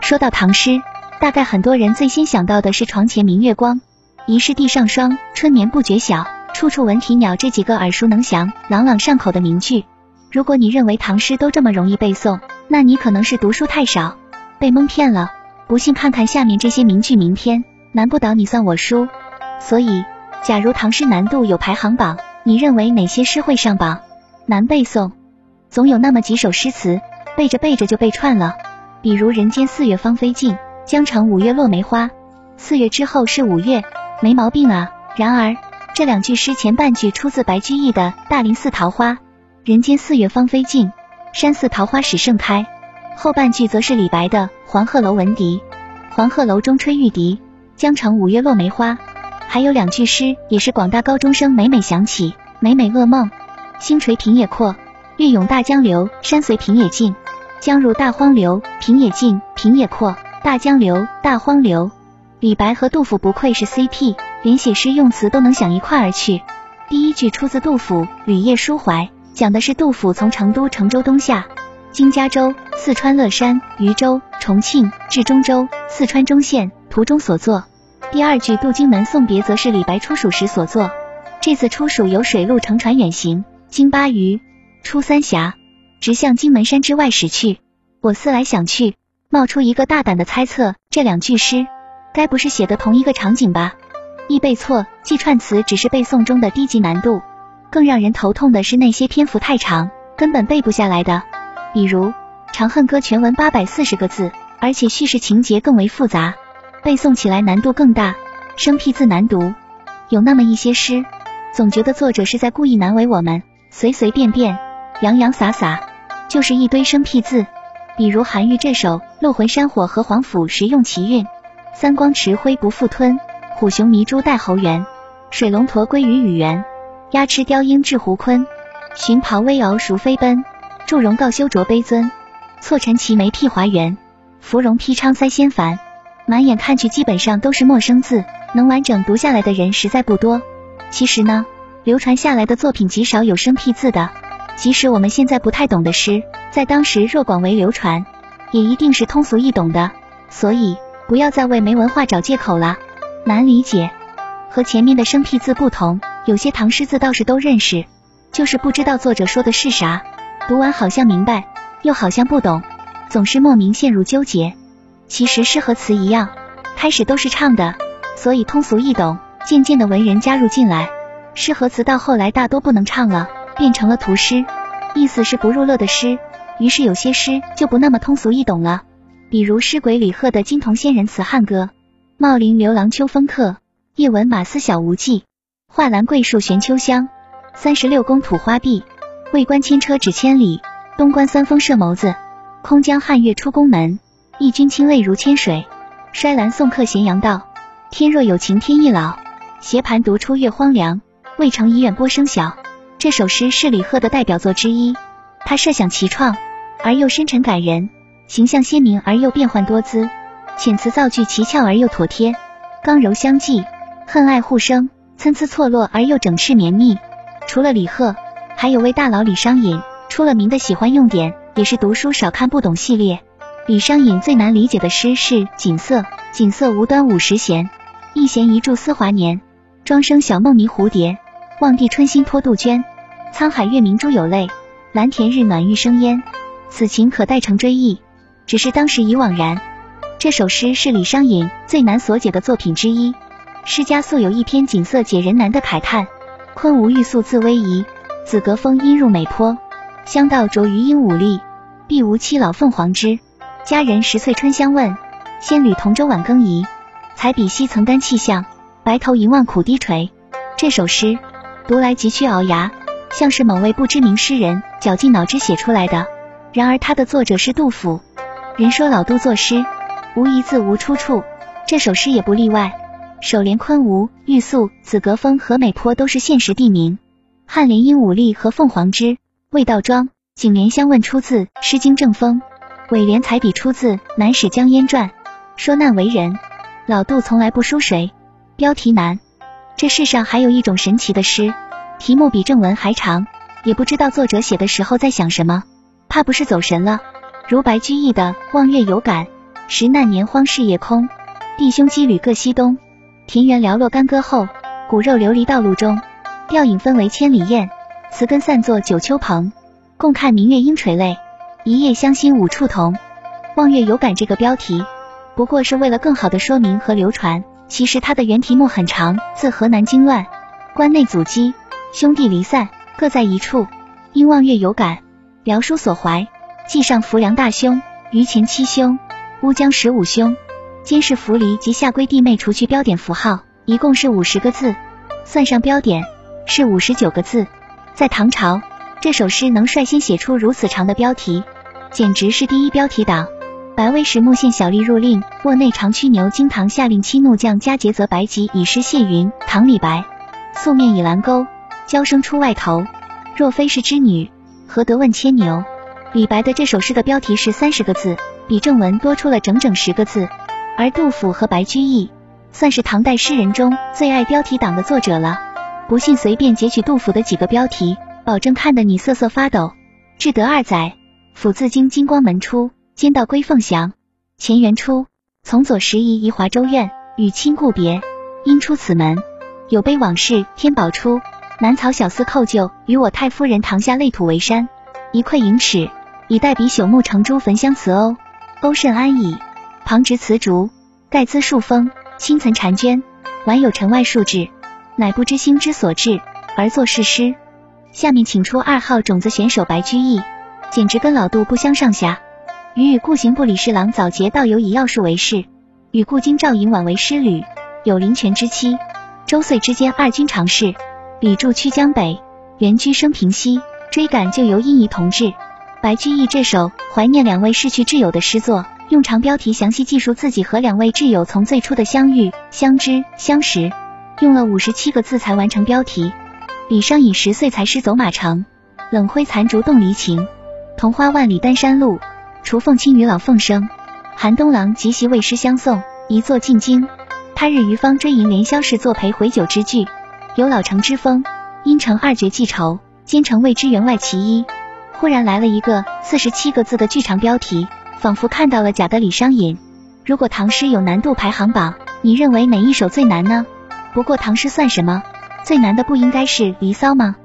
说到唐诗，大概很多人最先想到的是“床前明月光，疑是地上霜，春眠不觉晓，处处闻啼鸟”这几个耳熟能详、朗朗上口的名句。如果你认为唐诗都这么容易背诵，那你可能是读书太少，被蒙骗了。不信看看下面这些名句，明天难不倒你算我输。所以，假如唐诗难度有排行榜，你认为哪些诗会上榜？难背诵，总有那么几首诗词，背着背着就背串了。比如“人间四月芳菲尽，江城五月落梅花”，四月之后是五月，没毛病啊。然而，这两句诗前半句出自白居易的《大林寺桃花》，人间四月芳菲尽，山寺桃花始盛开；后半句则是李白的《黄鹤楼闻笛》，黄鹤楼中吹玉笛，江城五月落梅花。还有两句诗也是广大高中生每每想起，每每噩梦：星垂平野阔，月涌大江流，山随平野尽。江入大荒流，平野尽，平野阔，大江流，大荒流。李白和杜甫不愧是 CP，连写诗用词都能想一块儿去。第一句出自杜甫《旅夜抒怀》，讲的是杜甫从成都乘舟东下，经嘉州、四川乐山、渝州、重庆至中州（四川中县）途中所作。第二句《渡荆门送别》则是李白出蜀时所作。这次出蜀由水路乘船远行，经巴渝，出三峡。直向荆门山之外驶去。我思来想去，冒出一个大胆的猜测：这两句诗该不是写的同一个场景吧？易背错，记串词只是背诵中的低级难度，更让人头痛的是那些篇幅太长，根本背不下来的。比如《长恨歌》全文八百四十个字，而且叙事情节更为复杂，背诵起来难度更大，生僻字难读。有那么一些诗，总觉得作者是在故意难为我们，随随便便，洋洋洒洒。就是一堆生僻字，比如韩愈这首“鹿魂山火和黄甫时用奇韵，三光持灰不复吞，虎熊迷珠带猴园，水龙驼归于雨园，鸦翅雕鹰至胡坤，寻袍微敖孰飞奔，祝融告修卓悲尊，错陈其眉辟华园，芙蓉披昌塞仙凡。满眼看去基本上都是陌生字，能完整读下来的人实在不多。其实呢，流传下来的作品极少有生僻字的。即使我们现在不太懂的诗，在当时若广为流传，也一定是通俗易懂的。所以不要再为没文化找借口了。难理解，和前面的生僻字不同，有些唐诗字倒是都认识，就是不知道作者说的是啥。读完好像明白，又好像不懂，总是莫名陷入纠结。其实诗和词一样，开始都是唱的，所以通俗易懂。渐渐的文人加入进来，诗和词到后来大多不能唱了。变成了图诗，意思是不入乐的诗，于是有些诗就不那么通俗易懂了。比如诗鬼李贺的《金童仙人辞汉歌》：茂林刘郎秋风客，夜闻马嘶晓无际。画栏桂树悬秋香，三十六宫吐花碧。魏关牵车指千里，东关三峰射眸子。空江汉月出宫门，忆君清泪如千水。衰兰送客咸阳道，天若有情天亦老。斜盘独出月荒凉，渭城遗远波声小。这首诗是李贺的代表作之一，他设想奇创而又深沉感人，形象鲜明而又变幻多姿，遣词造句奇俏而又妥帖，刚柔相济，恨爱互生，参差错落而又整饬绵密。除了李贺，还有位大佬李商隐，出了名的喜欢用典，也是读书少看不懂系列。李商隐最难理解的诗是《锦瑟》：锦瑟无端五十弦，一弦一柱思华年。庄生晓梦迷蝴蝶，望帝春心托杜鹃。沧海月明珠有泪，蓝田日暖玉生烟。此情可待成追忆，只是当时已惘然。这首诗是李商隐最难所解的作品之一。诗家素有一篇锦瑟解人难的慨叹：昆吾玉素自逶仪，紫阁风阴入美坡。香道着于鹦鹉立，碧无栖老凤凰之。佳人十岁春相问，仙侣同舟晚更移。彩笔西曾干气象，白头吟望苦低垂。这首诗读来极需熬牙。像是某位不知名诗人绞尽脑汁写出来的，然而他的作者是杜甫。人说老杜作诗无一字无出处，这首诗也不例外。首联昆吾、玉素、紫阁峰和美坡都是现实地名，颔联鹦鹉立和凤凰之、味道庄、颈联相问出自《诗经正风》，尾联彩笔出自《南史江淹传》。说难为人，老杜从来不输谁。标题难，这世上还有一种神奇的诗。题目比正文还长，也不知道作者写的时候在想什么。怕不是走神了。如白居易的《望月有感》，时难年荒事业空，弟兄羁旅各西东。田园寥落干戈后，骨肉流离道路中。吊影分为千里雁，词根散作九秋蓬。共看明月应垂泪，一夜相心无处同。望月有感这个标题，不过是为了更好的说明和流传。其实它的原题目很长，自河南经乱，关内阻击，兄弟离散，各在一处，因望月有感，聊书所怀。记上浮梁大兄，余前七兄，乌江十五兄，监视扶离及下归弟妹，除去标点符号，一共是五十个字，算上标点是五十九个字。在唐朝，这首诗能率先写出如此长的标题，简直是第一标题党。白威时木县小吏入令，卧内长驱牛。经唐下令七怒将加节则白吉以诗谢云。唐李白，素面倚栏钩，娇声出外头。若非是织女，何得问牵牛？李白的这首诗的标题是三十个字，比正文多出了整整十个字。而杜甫和白居易算是唐代诗人中最爱标题党的作者了。不信随便截取杜甫的几个标题，保证看得你瑟瑟发抖。至德二载，甫自京金光门出。兼道归凤翔，乾元初，从左拾遗移华州院，与亲故别。因出此门，有悲往事天宝初。南曹小厮叩旧，与我太夫人堂下累土为山。一篑盈尺，以代笔朽木成朱焚香辞欧。欧甚安矣。旁植瓷竹，盖滋数峰，青岑婵娟，晚有城外数志，乃不知心之所至，而作是诗。下面请出二号种子选手白居易，简直跟老杜不相上下。与与故行部李侍郎早节道友以要术为事，与故京赵寅晚为师旅，有临泉之妻。周岁之间二君常侍。李住曲江北，原居生平西，追赶旧游殷仪同志。白居易这首怀念两位逝去挚友的诗作，用长标题详细记述自己和两位挚友从最初的相遇、相知、相识，用了五十七个字才完成标题。李商隐十岁才诗走马城，冷灰残烛动离情，桐花万里丹山路。雏凤清与老凤声，韩冬郎即席为诗相送，一作进京。他日余方追吟连萧氏作陪回酒之句，有老成之风。因成二绝记仇，兼城未知员外其一。忽然来了一个四十七个字的剧场标题，仿佛看到了假的李商隐。如果唐诗有难度排行榜，你认为哪一首最难呢？不过唐诗算什么？最难的不应该是《离骚》吗？